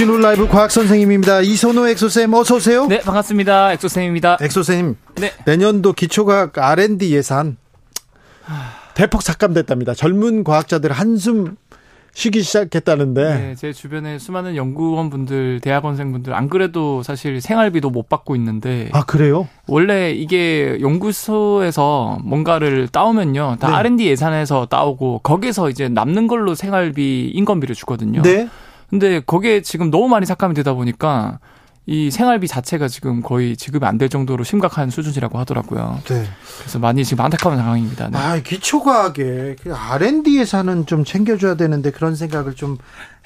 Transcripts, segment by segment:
주진우 라이브 과학 선생님입니다. 이선호 엑소쌤 어서 오세요. 네, 반갑습니다. 엑소쌤입니다. 엑소쌤. 네. 내년도 기초과학 R&D 예산 대폭 삭감됐답니다. 젊은 과학자들 한숨 쉬기 시작했다는데. 네, 제 주변에 수많은 연구원 분들, 대학원생 분들 안 그래도 사실 생활비도 못 받고 있는데 아 그래요? 원래 이게 연구소에서 뭔가를 따오면요, 다 네. R&D 예산에서 따오고 거기서 이제 남는 걸로 생활비, 인건비를 주거든요. 네. 근데 거기에 지금 너무 많이 삭감이 되다 보니까 이 생활비 자체가 지금 거의 지급이 안 될 정도로 심각한 수준이라고 하더라고요. 네. 그래서 많이 지금 안타까운 상황입니다. 네. 아 기초과학에 그 R&D 예산은 좀 챙겨줘야 되는데 그런 생각을 좀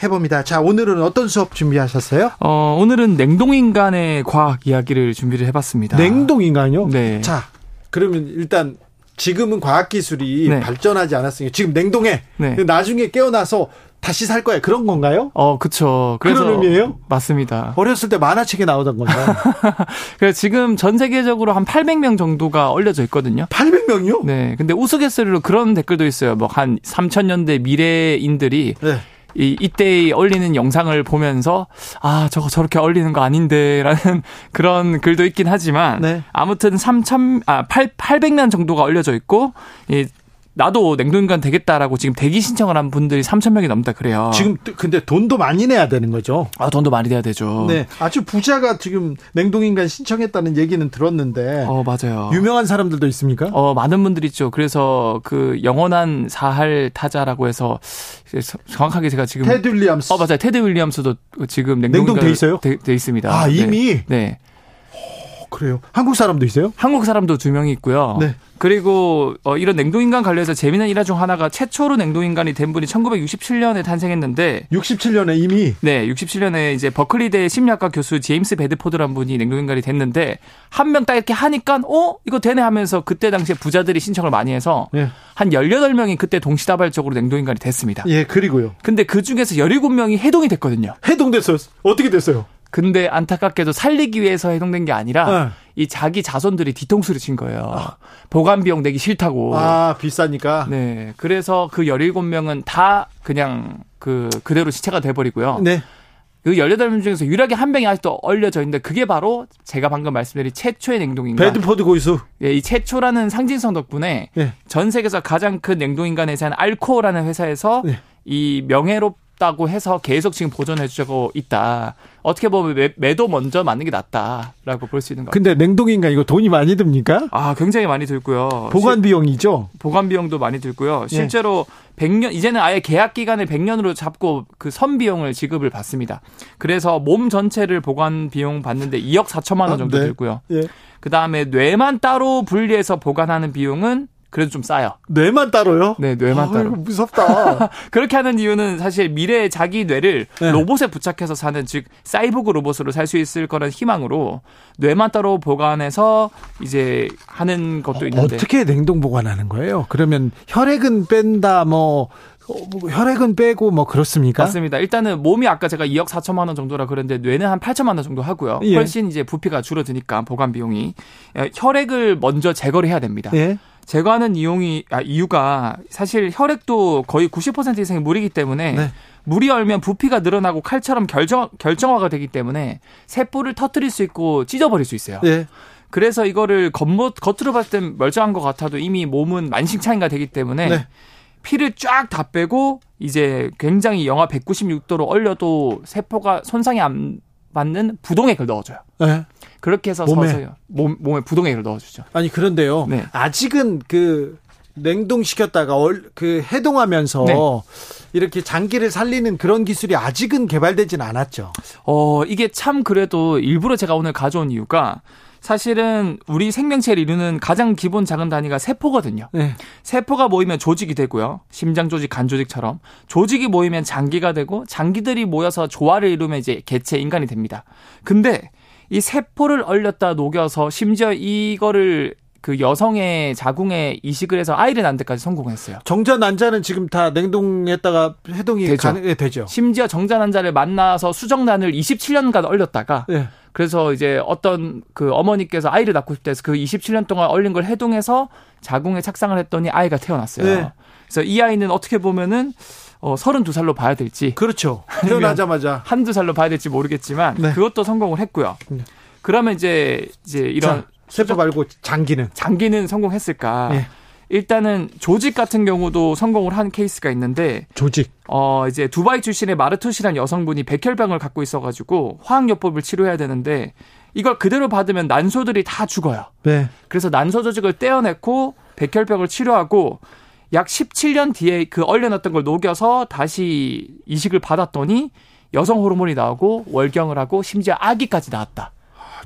해봅니다. 자 오늘은 어떤 수업 준비하셨어요? 어, 오늘은 냉동인간의 과학 이야기를 준비를 해봤습니다. 냉동인간요? 네. 자 그러면 일단 지금은 과학기술이 네. 발전하지 않았으니까 지금 냉동해. 네. 나중에 깨어나서 다시 살 거야. 그런 건가요? 어, 그쵸. 그래서 그런 의미예요? 맞습니다. 어렸을 때 만화책에 나오던 건가요? 그래서 지금 전 세계적으로 한 800명 정도가 얼려져 있거든요. 800명이요? 네. 근데 우스갯소리로 그런 댓글도 있어요. 뭐 한 3000년대 미래인들이 네. 이, 이때 얼리는 영상을 보면서 아, 저거 저렇게 얼리는 거 아닌데 라는 그런 글도 있긴 하지만 네. 아무튼 3000, 아, 8, 800명 정도가 얼려져 있고 이 나도 냉동인간 되겠다라고 지금 대기 신청을 한 분들이 3,000명이 넘다 그래요. 지금 또- 근데 돈도 많이 내야 되는 거죠. 아, 돈도 많이 돼야 되죠. 네. 아주 부자가 지금 냉동인간 신청했다는 얘기는 들었는데 어, 맞아요. 유명한 사람들도 있습니까? 어, 많은 분들이 있죠. 그래서 그 영원한 사할 타자라고 해서 정확하게 제가 지금 테드 윌리엄스. 어, 맞아요. 테드 윌리엄스도 지금 냉동돼 냉동돼 있어요? 돼, 돼 있습니다. 아, 네. 이미? 네. 그래요. 한국 사람도 있어요? 한국 사람도 두 명이 있고요. 네. 그리고 어, 이런 냉동인간 관련해서 재미난 일화 중 하나가 최초로 냉동인간이 된 분이 1967년에 탄생했는데 67년에 이미 네, 67년에 이제 버클리대 심리학과 교수 제임스 베드포드란 분이 냉동인간이 됐는데 한 명 딱 이렇게 하니까 어 이거 되네 하면서 그때 당시에 부자들이 신청을 많이 해서 예. 한 18명이 그때 동시다발적으로 냉동인간이 됐습니다. 예, 그리고요. 근데 그 중에서 17명이 해동이 됐거든요. 해동됐어요. 어떻게 됐어요? 근데 안타깝게도 살리기 위해서 해동된 게 아니라 네. 이 자기 자손들이 뒤통수를 친 거예요. 보관 비용 내기 싫다고. 아, 비싸니까. 네. 그래서 그 17명은 다 그냥 그 그대로 시체가 돼 버리고요. 네. 그 18명 중에서 유일하게 한 명이 아직도 얼려져 있는데 그게 바로 제가 방금 말씀드린 최초의 냉동인간. 베드포드 교수. 예, 이 최초라는 상징성 덕분에 예. 전 세계에서 가장 큰 냉동인간 회사인 알코어라는 회사에서 네. 이 명예롭다고 해서 계속 지금 보존해 주고 있다. 어떻게 보면 매, 매도 먼저 맞는 게 낫다라고 볼 수 있는 것 같아요. 근데 냉동인간 이거 돈이 많이 듭니까? 아, 굉장히 많이 들고요. 보관 비용이죠. 실- 보관 비용도 많이 들고요. 예. 실제로 100년 이제는 아예 계약 기간을 100년으로 잡고 그 선 비용을 지급을 받습니다. 그래서 몸 전체를 보관 비용 받는데 2억 4천만 원 아, 정도 네. 들고요. 예. 그 다음에 뇌만 따로 분리해서 보관하는 비용은 그래도 좀 싸요. 뇌만 따로요? 네, 뇌만 아, 따로. 무섭다. 그렇게 하는 이유는 사실 미래의 자기 뇌를 네. 로봇에 부착해서 사는 즉 사이보그 로봇으로 살 수 있을 거라는 희망으로 뇌만 따로 보관해서 이제 하는 것도 있는데 어떻게 냉동 보관하는 거예요? 그러면 혈액은 뺀다, 뭐, 어, 뭐 혈액은 빼고 뭐 그렇습니까? 맞습니다. 일단은 몸이 아까 제가 2억 4천만 원 정도라 그랬는데 뇌는 한 8천만 원 정도 하고요. 예. 훨씬 이제 부피가 줄어드니까 보관 비용이 예, 혈액을 먼저 제거를 해야 됩니다. 예. 제거하는 이용이 아, 이유가 사실 혈액도 거의 90% 이상이 물이기 때문에 네. 물이 얼면 부피가 늘어나고 칼처럼 결정 결정화가 되기 때문에 세포를 터뜨릴 수 있고 찢어버릴 수 있어요. 예. 그래서 이거를 겉모, 겉으로 봤을 땐 멀쩡한 것 같아도 이미 몸은 만신창이가 되기 때문에 네. 피를 쫙 다 빼고 이제 굉장히 영하 196도로 얼려도 세포가 손상이 안 받는 부동액을 넣어줘요. 예. 그렇게 해서 몸에? 서서히 몸, 몸에 부동액을 넣어주죠. 아니 그런데요. 네. 아직은 그 냉동시켰다가 얼, 그 해동하면서 네. 이렇게 장기를 살리는 그런 기술이 아직은 개발되진 않았죠. 어, 이게 참 그래도 일부러 제가 오늘 가져온 이유가 사실은 우리 생명체를 이루는 가장 기본 작은 단위가 세포거든요. 네. 세포가 모이면 조직이 되고요. 심장 조직, 간 조직처럼 조직이 모이면 장기가 되고 장기들이 모여서 조화를 이루면 이제 개체 인간이 됩니다. 근데 이 세포를 얼렸다 녹여서 심지어 이거를 그 여성의 자궁에 이식을 해서 아이를 낳는 데까지 성공했어요. 정자 난자는 지금 다 냉동했다가 해동이 되죠. 가능, 예, 되죠. 심지어 정자 난자를 만나서 수정란을 27년간 얼렸다가 예. 그래서 이제 어떤 그 어머니께서 아이를 낳고 싶다 해서 그 27년 동안 얼린 걸 해동해서 자궁에 착상을 했더니 아이가 태어났어요. 네. 그래서 이 아이는 어떻게 보면은 어 32살로 봐야 될지 그렇죠. 태어나자마자 한두 살로 봐야 될지 모르겠지만 네. 그것도 성공을 했고요. 네. 그러면 이제 이제 이런 자, 세포 말고 장기는 장기는 성공했을까? 예. 일단은 조직 같은 경우도 성공을 한 케이스가 있는데 조직. 어 이제 두바이 출신의 마르투시라는 여성분이 백혈병을 갖고 있어가지고 화학요법을 치료해야 되는데 이걸 그대로 받으면 난소들이 다 죽어요. 네. 그래서 난소 조직을 떼어냈고 백혈병을 치료하고 약 17년 뒤에 그 얼려놨던 걸 녹여서 다시 이식을 받았더니 여성 호르몬이 나오고 월경을 하고 심지어 아기까지 나왔다.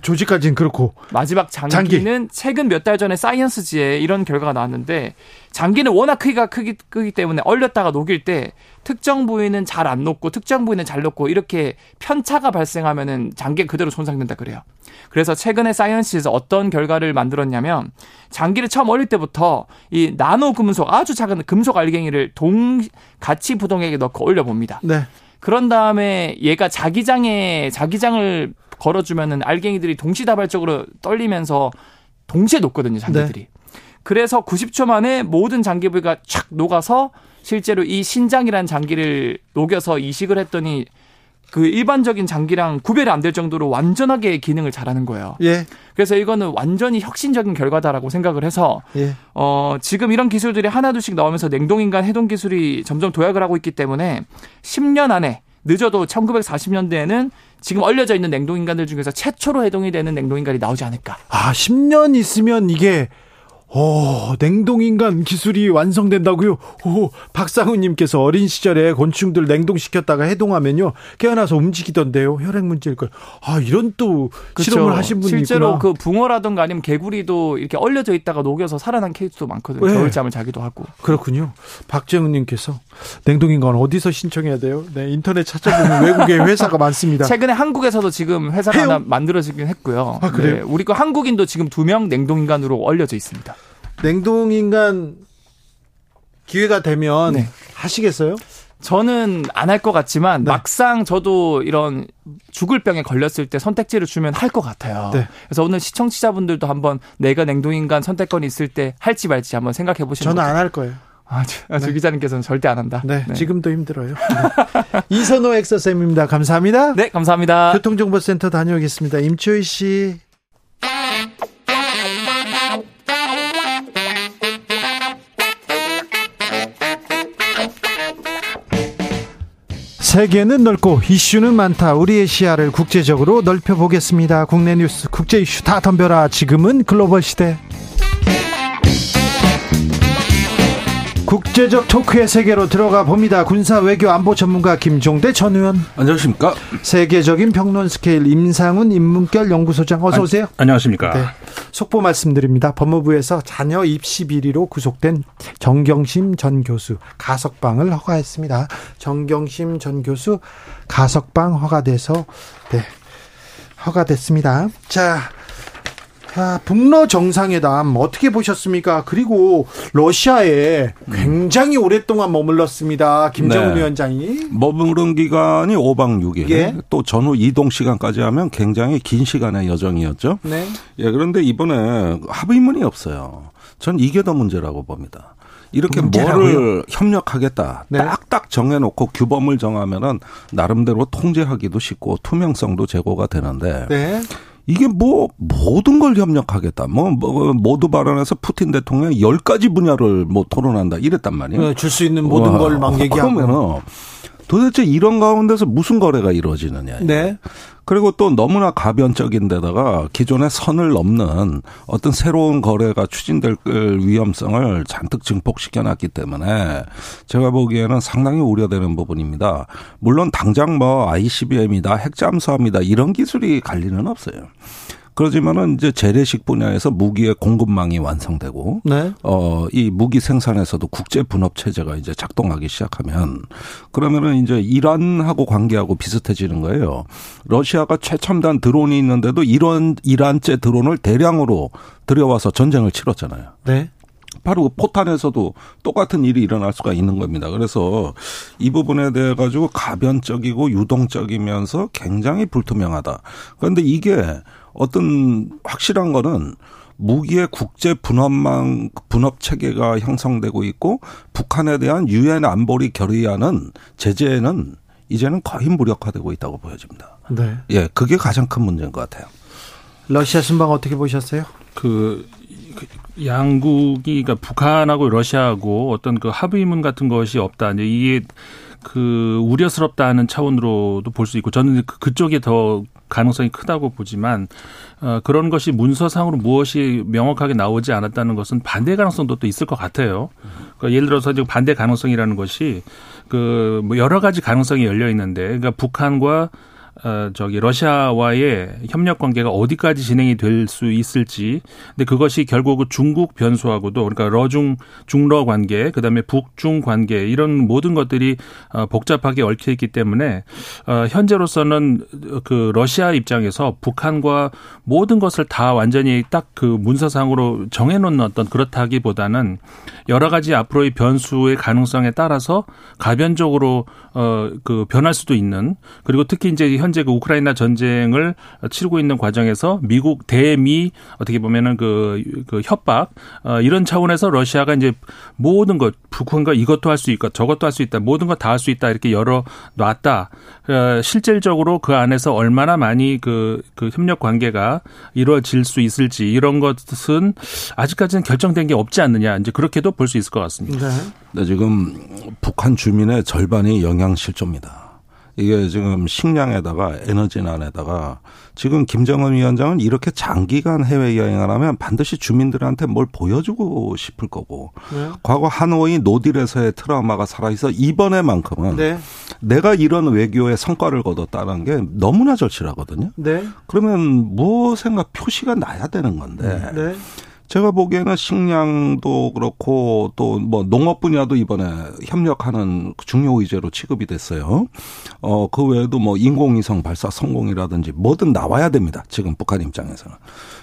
조직까지는 그렇고 마지막 장기는 최근 몇 달 전에 사이언스지에 이런 결과가 나왔는데 장기는 워낙 크기가 크기, 크기 때문에 얼렸다가 녹일 때 특정 부위는 잘 안 녹고 특정 부위는 잘 녹고 이렇게 편차가 발생하면은 장기가 그대로 손상된다 그래요. 그래서 최근에 사이언스에서 어떤 결과를 만들었냐면 장기를 처음 얼릴 때부터 이 나노 금속 아주 작은 금속 알갱이를 동 같이 부동액에 넣고 올려 봅니다. 네. 그런 다음에 얘가 자기장에 자기장을 걸어주면은 알갱이들이 동시다발적으로 떨리면서 동시에 녹거든요, 장기들이. 그래서 90초 만에 모든 장기 부위가 촥 녹아서 실제로 이 신장이라는 장기를 녹여서 이식을 했더니 그 일반적인 장기랑 구별이 안 될 정도로 완전하게 기능을 잘하는 거예요. 예. 그래서 이거는 완전히 혁신적인 결과다라고 생각을 해서 예. 어, 지금 이런 기술들이 하나둘씩 나오면서 냉동인간 해동 기술이 점점 도약을 하고 있기 때문에 10년 안에 늦어도 1940년대에는 지금 얼려져 있는 냉동인간들 중에서 최초로 해동이 되는 냉동인간이 나오지 않을까. 아, 10년 있으면 이게 오, 냉동인간 기술이 완성된다고요? 오, 박상우님께서 어린 시절에 곤충들 냉동시켰다가 해동하면요, 깨어나서 움직이던데요. 혈액 문제일 걸. 아, 이런 또 실험을 하신 분이 실제로 있구나. 그 붕어라든가 아니면 개구리도 이렇게 얼려져 있다가 녹여서 살아난 케이스도 많거든요. 네. 겨울잠을 자기도 하고. 그렇군요. 박재훈님께서 냉동인간 어디서 신청해야 돼요? 네, 인터넷 찾아보면 외국에 회사가 많습니다. 최근에 한국에서도 지금 회사가 해요? 하나 만들어지긴 했고요. 아, 그래요? 네, 우리 그 한국인도 지금 두 명 냉동인간으로 얼려져 있습니다. 냉동인간 기회가 되면 네. 하시겠어요? 저는 안 할 것 같지만 네. 막상 저도 이런 죽을 병에 걸렸을 때 선택지를 주면 할 것 같아요. 네. 그래서 오늘 시청자분들도 한번 내가 냉동인간 선택권이 있을 때 할지 말지 한번 생각해 보시는 저는 안 할 거예요. 아, 주, 아, 주 기자님께서는 절대 안 한다. 네, 지금도 힘들어요. 네. 이선호 엑서쌤입니다. 감사합니다. 네, 감사합니다. 교통정보센터 다녀오겠습니다. 임초희 씨. 세계는 넓고 이슈는 많다. 우리의 시야를 국제적으로 넓혀보겠습니다. 국내 뉴스, 국제 이슈 다 덤벼라. 지금은 글로벌 시대. 국제적 토크의 세계로 들어가 봅니다. 군사 외교 안보 전문가 김종대 전 의원. 안녕하십니까? 세계적인 평론 스케일 임상훈 인문결 연구소장 어서 오세요. 안녕하십니까? 네. 속보 말씀드립니다. 법무부에서 자녀 입시 비리로 구속된 정경심 전 교수 가석방을 허가했습니다. 정경심 전 교수 가석방 허가돼서 네. 허가됐습니다. 자, 아, 북러 정상회담 어떻게 보셨습니까? 그리고 러시아에 굉장히 오랫동안 머물렀습니다. 김정은 네. 위원장이. 머무른 기간이 5박 6일. 예. 또 전후 이동 시간까지 하면 굉장히 긴 시간의 여정이었죠. 네. 예, 그런데 이번에 합의문이 없어요. 전 이게 더 문제라고 봅니다. 이렇게 문제라고요? 뭐를 협력하겠다. 네. 딱딱 정해놓고 규범을 정하면은 나름대로 통제하기도 쉽고 투명성도 제고가 되는데 네. 이게 뭐 모든 걸 협력하겠다. 뭐, 뭐 모두 발언해서 푸틴 대통령이 열 가지 분야를 뭐 토론한다 이랬단 말이에요. 줄 수 있는 모든 와, 걸막 얘기하고. 그러면은 도대체 이런 가운데서 무슨 거래가 이루어지느냐. 네. 그리고 또 너무나 가변적인 데다가 기존의 선을 넘는 어떤 새로운 거래가 추진될 위험성을 잔뜩 증폭시켜 놨기 때문에 제가 보기에는 상당히 우려되는 부분입니다. 물론 당장 뭐 ICBM이다, 핵잠수함이다 이런 기술이 갈 리는 없어요. 그러지만은 이제 재래식 분야에서 무기의 공급망이 완성되고 네. 어이 무기 생산에서도 국제 분업 체제가 이제 작동하기 시작하면 그러면은 이제 이란하고 관계하고 비슷해지는 거예요. 러시아가 최첨단 드론이 있는데도 이런 이란제 드론을 대량으로 들여와서 전쟁을 치렀잖아요. 네. 바로 그 포탄에서도 똑같은 일이 일어날 수가 있는 겁니다. 그래서 이 부분에 대해 가지고 가변적이고 유동적이면서 굉장히 불투명하다. 그런데 이게 어떤 확실한 거는 무기의 국제 분업망 분업 체계가 형성되고 있고 북한에 대한 유엔 안보리 결의안은 제재는 이제는 거의 무력화되고 있다고 보여집니다. 네. 예, 그게 가장 큰 문제인 것 같아요. 러시아 순방 어떻게 보셨어요? 그 양국이 그러니까 북한하고 러시아하고 어떤 그 합의문 같은 것이 없다. 이제 이게 그 우려스럽다는 차원으로도 볼 수 있고 저는 그, 그쪽에 더 가능성이 크다고 보지만 어, 그런 것이 문서상으로 무엇이 명확하게 나오지 않았다는 것은 반대 가능성도 또 있을 것 같아요. 그러니까 예를 들어서 지금 반대 가능성이라는 것이 그 뭐 여러 가지 가능성이 열려 있는데 그러니까 북한과 어, 저기 러시아와의 협력 관계가 어디까지 진행이 될 수 있을지. 근데 그것이 결국 중국 변수하고도 그러니까 러중 중러 관계, 그다음에 북중 관계 이런 모든 것들이 어, 복잡하게 얽혀 있기 때문에 어, 현재로서는 그 러시아 입장에서 북한과 모든 것을 다 완전히 딱 그 문서상으로 정해 놓는 어떤 그렇다기보다는 여러 가지 앞으로의 변수의 가능성에 따라서 가변적으로 어 그 변할 수도 있는 그리고 특히 이제 현 현재 그 우크라이나 전쟁을 치르고 있는 과정에서 미국 대미 어떻게 보면은 그, 그 협박 어, 이런 차원에서 러시아가 이제 모든 것 북한과 이것도 할 수 있고 저것도 할 수 있다 모든 것 다 할 수 있다 이렇게 열어 놨다 어, 실질적으로 그 안에서 얼마나 많이 그, 그 협력 관계가 이루어질 수 있을지 이런 것은 아직까지는 결정된 게 없지 않느냐 이제 그렇게도 볼 수 있을 것 같습니다. 네. 네, 지금 북한 주민의 절반이 영양 실조입니다. 이게 지금 식량에다가 에너지난에다가 지금 김정은 위원장은 이렇게 장기간 해외 여행을 하면 반드시 주민들한테 뭘 보여주고 싶을 거고 네. 과거 하노이 노딜에서의 트라우마가 살아있어 이번에만큼은 네. 내가 이런 외교의 성과를 거뒀다는 게 너무나 절실하거든요. 네. 그러면 무엇인가 표시가 나야 되는 건데 네. 제가 보기에는 식량도 그렇고 또 뭐 농업 분야도 이번에 협력하는 중요 의제로 취급이 됐어요. 어, 그 외에도 뭐 인공위성 발사 성공이라든지 뭐든 나와야 됩니다. 지금 북한 입장에서는.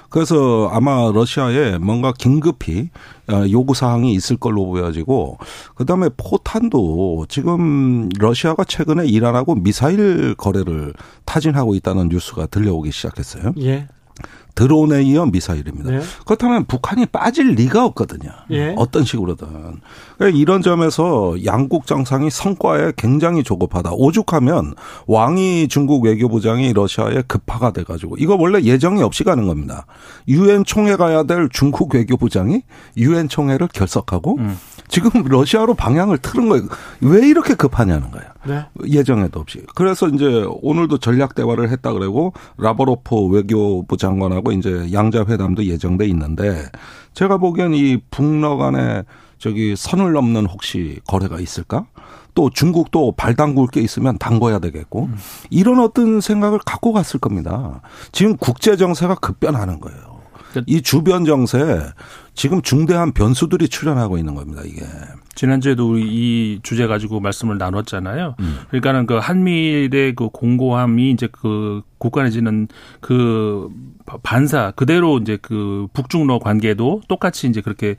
그래서 아마 러시아에 뭔가 긴급히 어, 요구 사항이 있을 걸로 보여지고 그다음에 포탄도 지금 러시아가 최근에 이란하고 미사일 거래를 타진하고 있다는 뉴스가 들려오기 시작했어요. 예. 드론에 이어 미사일입니다. 네. 그렇다면 북한이 빠질 리가 없거든요. 예. 어떤 식으로든. 그러니까 이런 점에서 양국 정상이 성과에 굉장히 조급하다. 오죽하면 왕이 중국 외교부장이 러시아에 급파가 돼가지고 이거 원래 예정이 없이 가는 겁니다. 유엔 총회 가야 될 중국 외교부장이 유엔 총회를 결석하고 음. 지금 러시아로 방향을 틀은 거예요. 왜 이렇게 급하냐는 거예요. 네. 예정에도 없이. 그래서 이제 오늘도 전략 대화를 했다 그러고 라버로프 외교부 장관하고 이제 양자 회담도 예정돼 있는데 제가 보기엔 이 북러 간에 저기 선을 넘는 혹시 거래가 있을까? 또 중국도 발 담글 게 있으면 담궈야 되겠고 음. 이런 어떤 생각을 갖고 갔을 겁니다. 지금 국제 정세가 급변하는 거예요. 그이 주변 정세 지금 중대한 변수들이 출현하고 있는 겁니다. 이게. 지난주에도 우리 이 주제 가지고 말씀을 나눴잖아요. 음. 그러니까는 그 한미일의 그 공고함이 이제 그 국간해지는 그 반사 그대로 이제 그 북중러 관계도 똑같이 이제 그렇게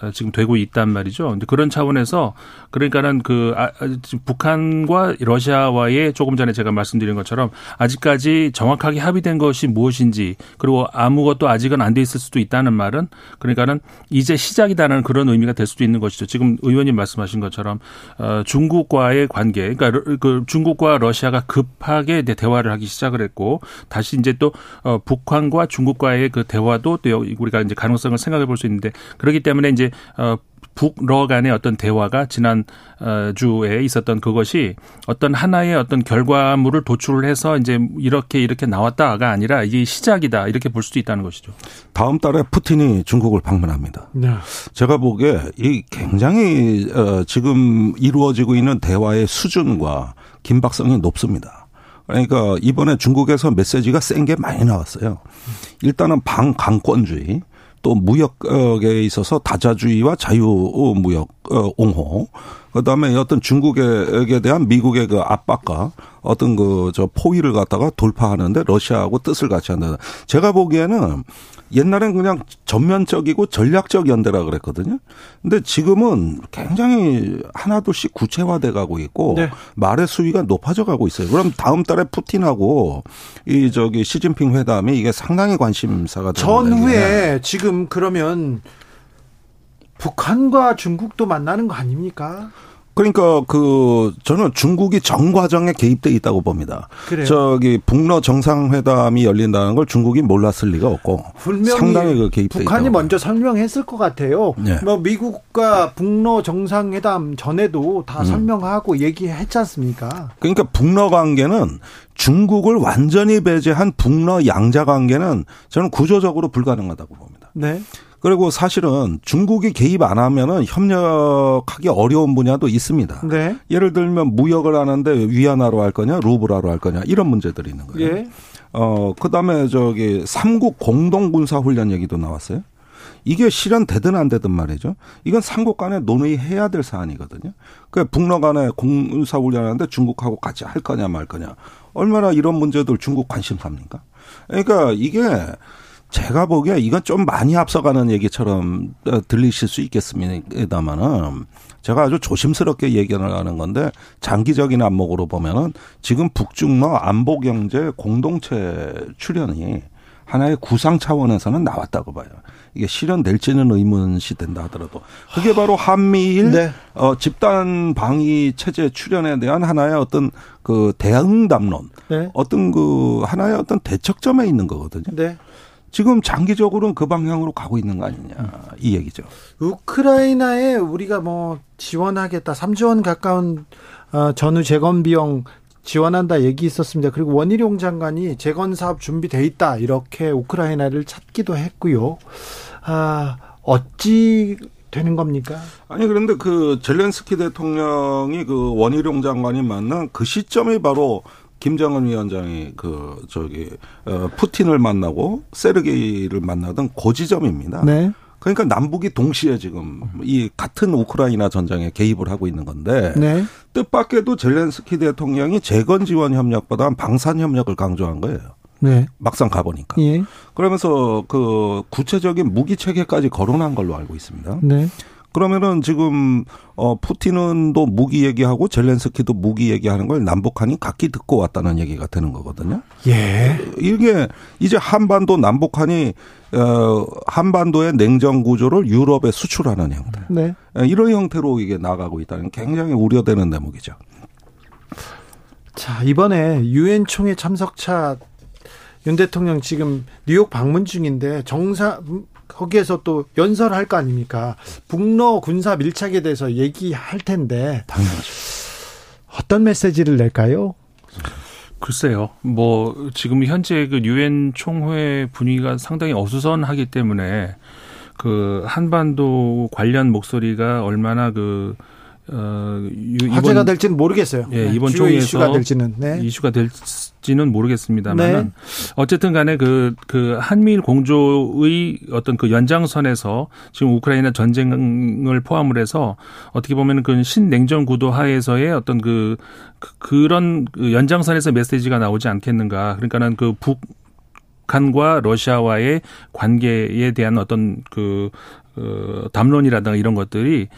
어, 지금 되고 있단 말이죠. 근데 그런 차원에서 그러니까는 그 아, 아 북한과 러시아와의 조금 전에 제가 말씀드린 것처럼 아직까지 정확하게 합의된 것이 무엇인지 그리고 아무것도 아직은 안 돼 있을 수도 있다는 말은 그러니까는 이제 시작이다는 그런 의미가 될 수도 있는 것이죠. 지금 의원님 말씀하신 것처럼 어 중국과의 관계 그러니까 그 중국과 러시아가 급하게 대화를 하기 시작을 했고 다시 이제 또어 북한 북한과 중국과의 그 대화도 또 우리가 이제 가능성을 생각해 볼 수 있는데 그렇기 때문에 이제 어 북러 간의 어떤 대화가 지난 어, 주에 있었던 그것이 어떤 하나의 어떤 결과물을 도출을 해서 이제 이렇게 이렇게 나왔다가 아니라 이게 시작이다 이렇게 볼 수도 있다는 것이죠. 다음 달에 푸틴이 중국을 방문합니다. 네. 제가 보기에 이 굉장히 어, 지금 이루어지고 있는 대화의 수준과 긴박성이 높습니다. 그러니까 이번에 중국에서 메시지가 센 게 많이 나왔어요. 일단은 방강권주의, 또 무역에 있어서 다자주의와 자유무역 어, 옹호, 그다음에 어떤 중국에 대한 미국의 그 압박과 어떤 그 저 포위를 갖다가 돌파하는데 러시아하고 뜻을 같이 한다. 제가 보기에는 옛날엔 그냥 전면적이고 전략적 연대라 그랬거든요. 근데 지금은 굉장히 하나둘씩 구체화돼 가고 있고 네. 말의 수위가 높아져 가고 있어요. 그럼 다음 달에 푸틴하고 이 저기 시진핑 회담이 이게 상당히 관심사가 되는 전후에 지금 그러면 북한과 중국도 만나는 거 아닙니까? 그러니까 그 저는 중국이 전 과정에 개입돼 있다고 봅니다. 그래요. 저기 북러 정상회담이 열린다는 걸 중국이 몰랐을 리가 없고 상당히 그 개입돼 북한이 있다고. 먼저 설명했을 것 같아요. 네. 뭐 미국과 북러 정상회담 전에도 다 음. 설명하고 얘기했지 않습니까? 그러니까 북러 관계는 중국을 완전히 배제한 북러 양자 관계는 저는 구조적으로 불가능하다고 봅니다. 네. 그리고 사실은 중국이 개입 안 하면은 협력하기 어려운 분야도 있습니다. 네. 예를 들면 무역을 하는데 위안화로 할 거냐, 루브라로 할 거냐 이런 문제들이 있는 거예요. 예. 어 그다음에 저기 삼국 공동 군사 훈련 얘기도 나왔어요. 이게 실현되든 안 되든 말이죠. 이건 삼국 간에 논의해야 될 사안이거든요. 그 북러 간에 군사 훈련하는데 중국하고 같이 할 거냐 말 거냐. 얼마나 이런 문제들 중국 관심사입니까? 그러니까 이게 제가 보기에 이건 좀 많이 앞서가는 얘기처럼 들리실 수 있겠습니다만은 제가 아주 조심스럽게 얘기를 하는 건데 장기적인 안목으로 보면은 지금 북중러 안보 경제 공동체 출연이 하나의 구상 차원에서는 나왔다고 봐요. 이게 실현될지는 의문시 된다 하더라도 그게 바로 한미일 네. 어, 집단 방위 체제 출연에 대한 하나의 어떤 그 대응 담론, 네. 어떤 그 하나의 어떤 대척점에 있는 거거든요. 네. 지금 장기적으로는 그 방향으로 가고 있는 거 아니냐 이 얘기죠. 우크라이나에 우리가 뭐 지원하겠다 3조 원 가까운 어, 전후 재건 비용 지원한다 얘기 있었습니다. 그리고 원희룡 장관이 재건 사업 준비돼 있다 이렇게 우크라이나를 찾기도 했고요. 아 어찌 되는 겁니까? 아니 그런데 그 젤렌스키 대통령이 그 원희룡 장관이 만난 그 시점이 바로 김정은 위원장이 그 저기 어 푸틴을 만나고 세르게이를 만나던 고지점입니다. 네. 그러니까 남북이 동시에 지금 이 같은 우크라이나 전장에 개입을 하고 있는 건데 네. 뜻밖에도 젤렌스키 대통령이 재건 지원 협력보다 방산 협력을 강조한 거예요. 네. 막상 가보니까. 예. 그러면서 그 구체적인 무기 체계까지 거론한 걸로 알고 있습니다. 네. 그러면은 지금 어 푸틴은 또 무기 얘기하고 젤렌스키도 무기 얘기하는 걸 남북한이 각기 듣고 왔다는 얘기가 되는 거거든요. 예. 이게 이제 한반도 남북한이 어 한반도의 냉전 구조를 유럽에 수출하는 형태. 네. 예, 이런 형태로 이게 나가고 있다는 굉장히 우려되는 대목이죠. 자, 이번에 유엔 총회 참석차 윤 대통령 지금 뉴욕 방문 중인데 정사 거기에서 또 연설할 거 아닙니까? 북러 군사 밀착에 대해서 얘기할 텐데 당연하죠. 어떤 메시지를 낼까요? 글쎄요. 뭐 지금 현재 그 유엔 총회 분위기가 상당히 어수선하기 때문에 그 한반도 관련 목소리가 얼마나 그 어, 화제가 될지는 모르겠어요. 예, 네, 이번 총회에서 이슈가 될지는 네. 이슈가 될지는 모르겠습니다만 네. 어쨌든 간에 그, 그 한미일 공조의 어떤 그 연장선에서 지금 우크라이나 전쟁을 포함을 해서 어떻게 보면 그 신냉전 구도 하에서의 어떤 그, 그 그런 그 연장선에서 메시지가 나오지 않겠는가. 그러니까는 그 북, 북한과 러시아와의 관계에 대한 어떤 그 그 담론이라든가 이런 것들이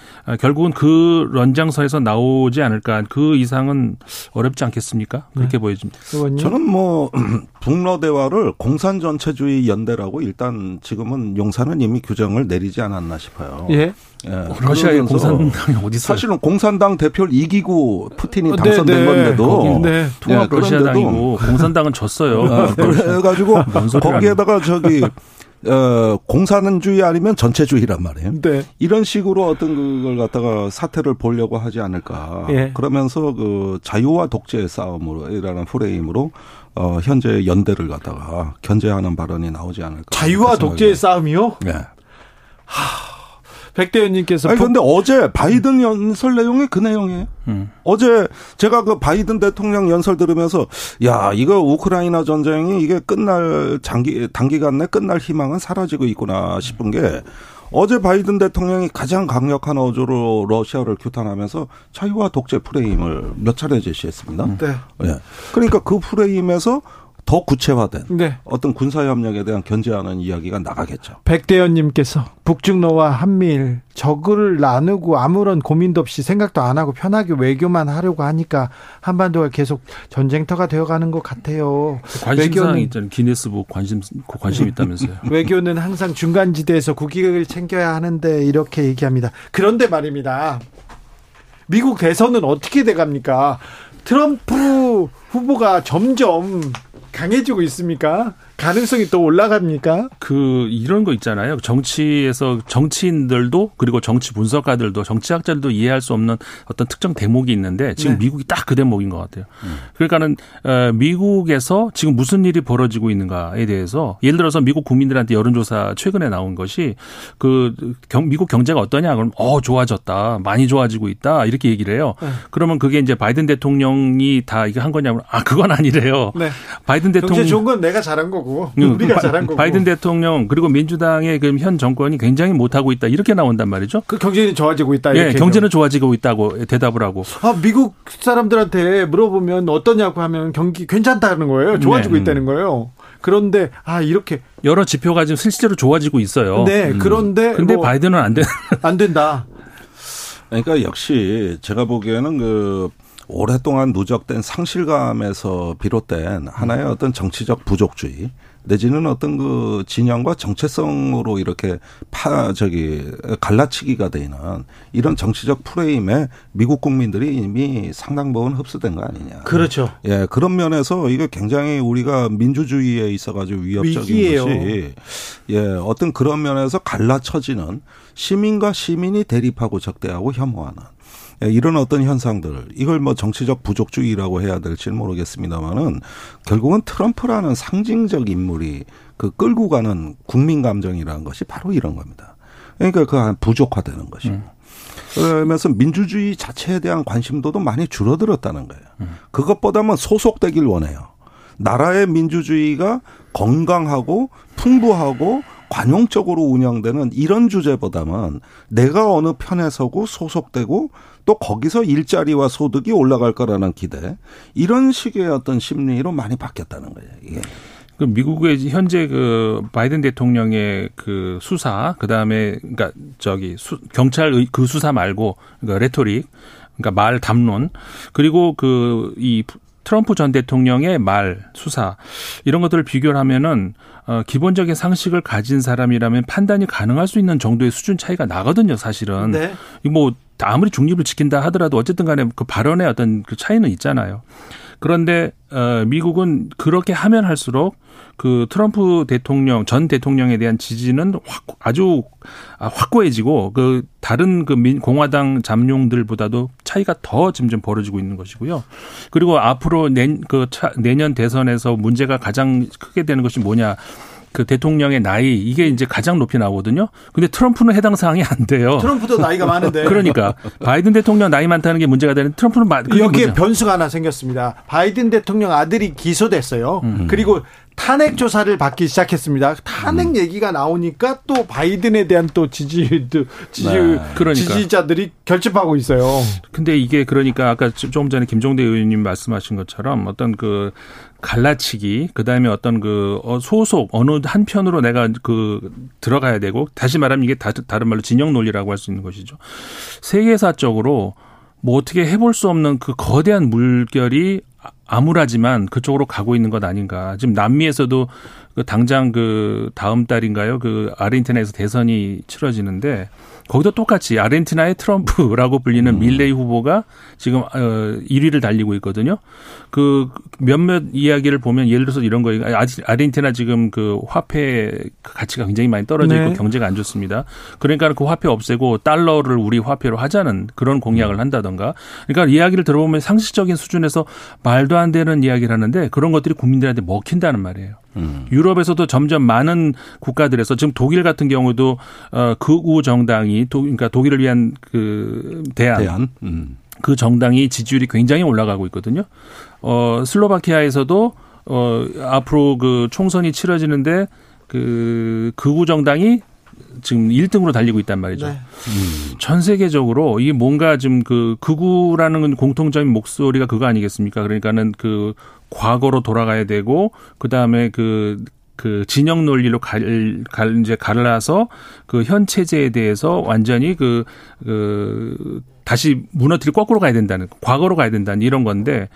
결국은 그 런장선에서 나오지 않을까 그 이상은 어렵지 않겠습니까? 그렇게 네. 보여집니다. 저는 뭐 북러 대화를 공산 전체주의 연대라고 일단 지금은 용산은 이미 규정을 내리지 않았나 싶어요. 예. 예. 러시아의 공산당이 어디 있어요? 사실은 공산당 대표를 이기고 푸틴이 어, 네, 당선된 네, 건데도 네. 통합 네, 러시아당이고 공산당은 졌어요. 아, 그래가지고 거기에다가 저기 어, 공산주의 아니면 전체주의란 말이에요. 네. 이런 식으로 어떤 그걸 갖다가 사태를 보려고 하지 않을까. 예. 그러면서 그 자유와 독재의 싸움으로 이라는 프레임으로 어, 현재 연대를 갖다가 견제하는 발언이 나오지 않을까. 자유와 독재의 싸움이요? 네. 하, 백대현님께서 아니 근데 어제 바이든 연설 내용이 그 내용이에요. 음. 어제 제가 그 바이든 대통령 연설 들으면서 야 이거 우크라이나 전쟁이 이게 끝날 장기 단기간 내 끝날 희망은 사라지고 있구나 싶은 게 어제 바이든 대통령이 가장 강력한 어조로 러시아를 규탄하면서 자유와 독재 프레임을 몇 차례 제시했습니다. 네. 네. 그러니까 그 프레임에서 더 구체화된 네. 어떤 군사협력에 대한 견제하는 이야기가 나가겠죠. 백대현님께서 북중러와 한미일 적을 나누고 아무런 고민도 없이 생각도 안 하고 편하게 외교만 하려고 하니까 한반도가 계속 전쟁터가 되어가는 것 같아요. 관심사항 있잖아요. 기네스북 관심 관심 있다면서요. 외교는 항상 중간지대에서 국익을 챙겨야 하는데 이렇게 얘기합니다. 그런데 말입니다. 미국 대선은 어떻게 돼갑니까? 트럼프 후보가 점점 강해지고 있습니까? 가능성이 또 올라갑니까? 그 이런 거 있잖아요. 정치에서 정치인들도 그리고 정치 분석가들도 정치학자들도 이해할 수 없는 어떤 특정 대목이 있는데 지금 네. 미국이 딱 그 대목인 것 같아요. 음. 그러니까는 어, 미국에서 지금 무슨 일이 벌어지고 있는가에 대해서 예를 들어서 미국 국민들한테 여론조사 최근에 나온 것이 그 경, 미국 경제가 어떠냐 그럼 어 좋아졌다 많이 좋아지고 있다 이렇게 얘기를 해요. 네. 그러면 그게 이제 바이든 대통령이 다 이게 한 거냐면 아 그건 아니래요. 네. 바이든 대통령 좋은 건 내가 잘한 거고. 거고 음, 우리가 잘한 거고 바이든 대통령 그리고 민주당의 그현 정권이 굉장히 못하고 있다 이렇게 나온단 말이죠. 그 경제는 좋아지고 있다. 예, 경제는 좋아지고 있다고 대답을 하고. 아 미국 사람들한테 물어보면 어떠냐고 하면 경기 괜찮다는 거예요. 좋아지고 네. 있다는 거예요. 그런데 아 이렇게 여러 지표가 지금 실제로 좋아지고 있어요. 네, 음. 그런데 근데 뭐 바이든은 안 된. 안 된다. 그러니까 역시 제가 보기에는 그 오랫동안 누적된 상실감에서 비롯된 하나의 어떤 정치적 부족주의 내지는 어떤 그 진영과 정체성으로 이렇게 파 저기 갈라치기가 되는 이런 정치적 프레임에 미국 국민들이 이미 상당 부분 흡수된 거 아니냐. 그렇죠. 예, 그런 면에서 이게 굉장히 우리가 민주주의에 있어 가지고 위협적인 위기예요. 것이 예, 어떤 그런 면에서 갈라쳐지는 시민과 시민이 대립하고 적대하고 혐오하는 예, 이런 어떤 현상들 이걸 뭐 정치적 부족주의라고 해야 될지는 모르겠습니다만은 결국은 트럼프라는 상징적 인물이 그 끌고 가는 국민 감정이라는 것이 바로 이런 겁니다. 그러니까 그 부족화되는 것이고. 음. 그러면서 민주주의 자체에 대한 관심도도 많이 줄어들었다는 거예요. 음. 그것보다는 소속되길 원해요. 나라의 민주주의가 건강하고 풍부하고 관용적으로 운영되는 이런 주제보다는 내가 어느 편에 서고 소속되고 또 거기서 일자리와 소득이 올라갈 거라는 기대 이런 식의 어떤 심리로 많이 바뀌었다는 거예요. 이게. 그 미국의 현재 그 바이든 대통령의 그 수사 그다음에 그러니까 저기 수, 경찰 그 수사 말고 그러니까 레토릭 그러니까 말 담론 그리고 그 이 트럼프 전 대통령의 말 수사 이런 것들을 비교를 하면은 어 기본적인 상식을 가진 사람이라면 판단이 가능할 수 있는 정도의 수준 차이가 나거든요, 사실은. 네. 뭐 아무리 중립을 지킨다 하더라도 어쨌든 간에 그 발언의 어떤 그 차이는 있잖아요. 그런데 어 미국은 그렇게 하면 할수록 그 트럼프 대통령 전 대통령에 대한 지지는 확 아주 아, 확고해지고 그 다른 그 민, 공화당 잠룡들보다도 차이가 더 점점 벌어지고 있는 것이고요. 그리고 앞으로 내, 그 차, 내년 대선에서 문제가 가장 크게 되는 것이 뭐냐? 그 대통령의 나이 이게 이제 가장 높이 나오거든요. 근데 트럼프는 해당 사항이 안 돼요. 트럼프도 나이가 많은데. 그러니까 바이든 대통령 나이 많다는 게 문제가 되는 트럼프는 여기에 문제. 변수가 하나 생겼습니다. 바이든 대통령 아들이 기소됐어요. 음. 그리고 탄핵 조사를 받기 시작했습니다. 탄핵 음. 얘기가 나오니까 또 바이든에 대한 또 지지 지지 네. 그러니까. 지지자들이 결집하고 있어요. 근데 이게 그러니까 아까 조금 전에 김종대 의원님 말씀하신 것처럼 어떤 그 갈라치기 그 다음에 어떤 그 어, 소속 어느 한 편으로 내가 그 들어가야 되고 다시 말하면 이게 다른 말로 진영 논리라고 할 수 있는 것이죠. 세계사적으로 뭐 어떻게 해볼 수 없는 그 거대한 물결이 암울하지만 그쪽으로 가고 있는 것 아닌가. 지금 남미에서도 그 당장 그 다음 달인가요? 그 아르헨티나에서 대선이 치러지는데 거기도 똑같이 아르헨티나의 트럼프라고 불리는 음. 밀레이 후보가 지금 어 1위를 달리고 있거든요. 그 몇몇 이야기를 보면 예를 들어서 이런 거예요. 아르헨티나 지금 그 화폐 가치가 굉장히 많이 떨어져 있고 네. 경제가 안 좋습니다. 그러니까 그 화폐 없애고 달러를 우리 화폐로 하자는 그런 공약을 음. 한다던가. 그러니까 이야기를 들어보면 상식적인 수준에서 말도 안 되는 이야기를 하는데 그런 것들이 국민들한테 먹힌다는 말이에요. 음. 유럽에서도 점점 많은 국가들에서 지금 독일 같은 경우도 어 극우 정당이 도, 그러니까 독일을 위한 그 대안, 대안. 음. 그 정당이 지지율이 굉장히 올라가고 있거든요. 어 슬로바키아에서도 어 앞으로 그 총선이 치러지는데 그 극우 정당이 지금 1등으로 달리고 있단 말이죠. 네. 음. 전 세계적으로 이게 뭔가 좀그 극우라는 공통적인 목소리가 그거 아니겠습니까? 그러니까는 그 과거로 돌아가야 되고 그 다음에 그, 그 진영 논리로 갈, 갈, 이제 갈라서 그 현 체제에 대해서 완전히 그, 그, 다시 무너뜨리 거꾸로 가야 된다는, 과거로 가야 된다는 이런 건데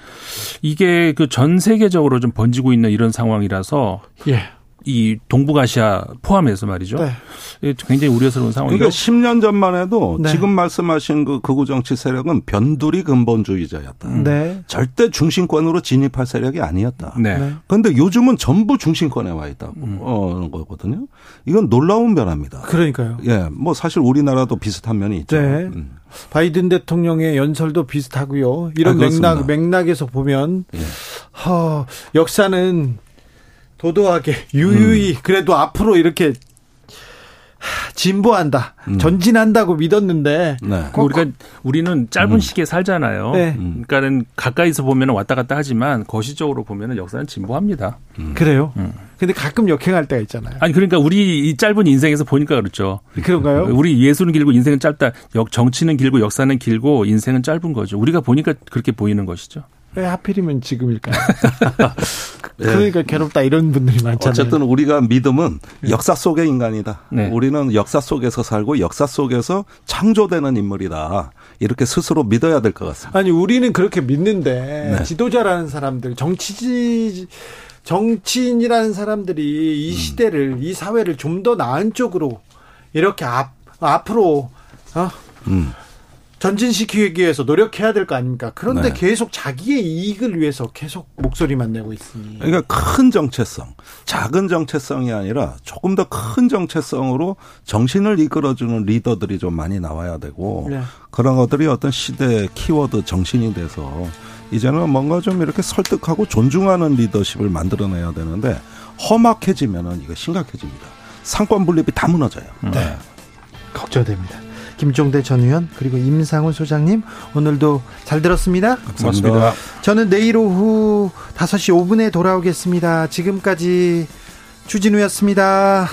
이게 그 전 세계적으로 좀 번지고 있는 이런 상황이라서 예. 이 동북아시아 포함해서 말이죠. 네. 굉장히 우려스러운 상황이죠. 그러니까 10년 전만 해도 네. 지금 말씀하신 그 극우 정치 세력은 변두리 근본주의자였다. 네. 절대 중심권으로 진입할 세력이 아니었다. 네. 그런데 네. 요즘은 전부 중심권에 와 있다고 음. 어, 거거든요. 이건 놀라운 변화입니다. 그러니까요. 예, 뭐 사실 우리나라도 비슷한 면이 있죠. 네. 음. 바이든 대통령의 연설도 비슷하고요. 이런 아, 맥락 맥락에서 보면 예. 허, 역사는 도도하게 유유히 음. 그래도 앞으로 이렇게 진보한다, 음. 전진한다고 믿었는데 네. 우리가 우리는 짧은 음. 시기에 살잖아요. 네. 음. 그러니까는 가까이서 보면 왔다 갔다 하지만 거시적으로 보면 역사는 진보합니다. 음. 그래요? 음. 근데 가끔 역행할 때가 있잖아요. 아니 그러니까 우리 이 짧은 인생에서 보니까 그렇죠. 그런가요? 우리 예술은 길고 인생은 짧다. 역 정치는 길고 역사는 길고 인생은 짧은 거죠. 우리가 보니까 그렇게 보이는 것이죠. 왜 하필이면 지금일까요? 네. 그러니까 괴롭다 이런 분들이 많잖아요. 어쨌든 우리가 믿음은 네. 역사 속의 인간이다. 네. 우리는 역사 속에서 살고 역사 속에서 창조되는 인물이다. 이렇게 스스로 믿어야 될 것 같습니다. 아니 우리는 그렇게 믿는데 네. 지도자라는 사람들, 정치지 정치인이라는 사람들이 이 음. 시대를 이 사회를 좀 더 나은 쪽으로 이렇게 앞 앞으로 어? 음. 전진시키기 위해서 노력해야 될 거 아닙니까? 그런데 네. 계속 자기의 이익을 위해서 계속 목소리만 내고 있으니. 그러니까 큰 정체성, 작은 정체성이 아니라 조금 더 큰 정체성으로 정신을 이끌어주는 리더들이 좀 많이 나와야 되고 네. 그런 것들이 어떤 시대의 키워드 정신이 돼서 이제는 뭔가 좀 이렇게 설득하고 존중하는 리더십을 만들어내야 되는데 험악해지면은 이거 심각해집니다. 상권 분립이 다 무너져요. 네. 걱정됩니다. 김종대 전 의원 그리고 임상훈 소장님 오늘도 잘 들었습니다. 감사합니다. 저는 내일 오후 5시 5분에 돌아오겠습니다. 지금까지 주진우였습니다.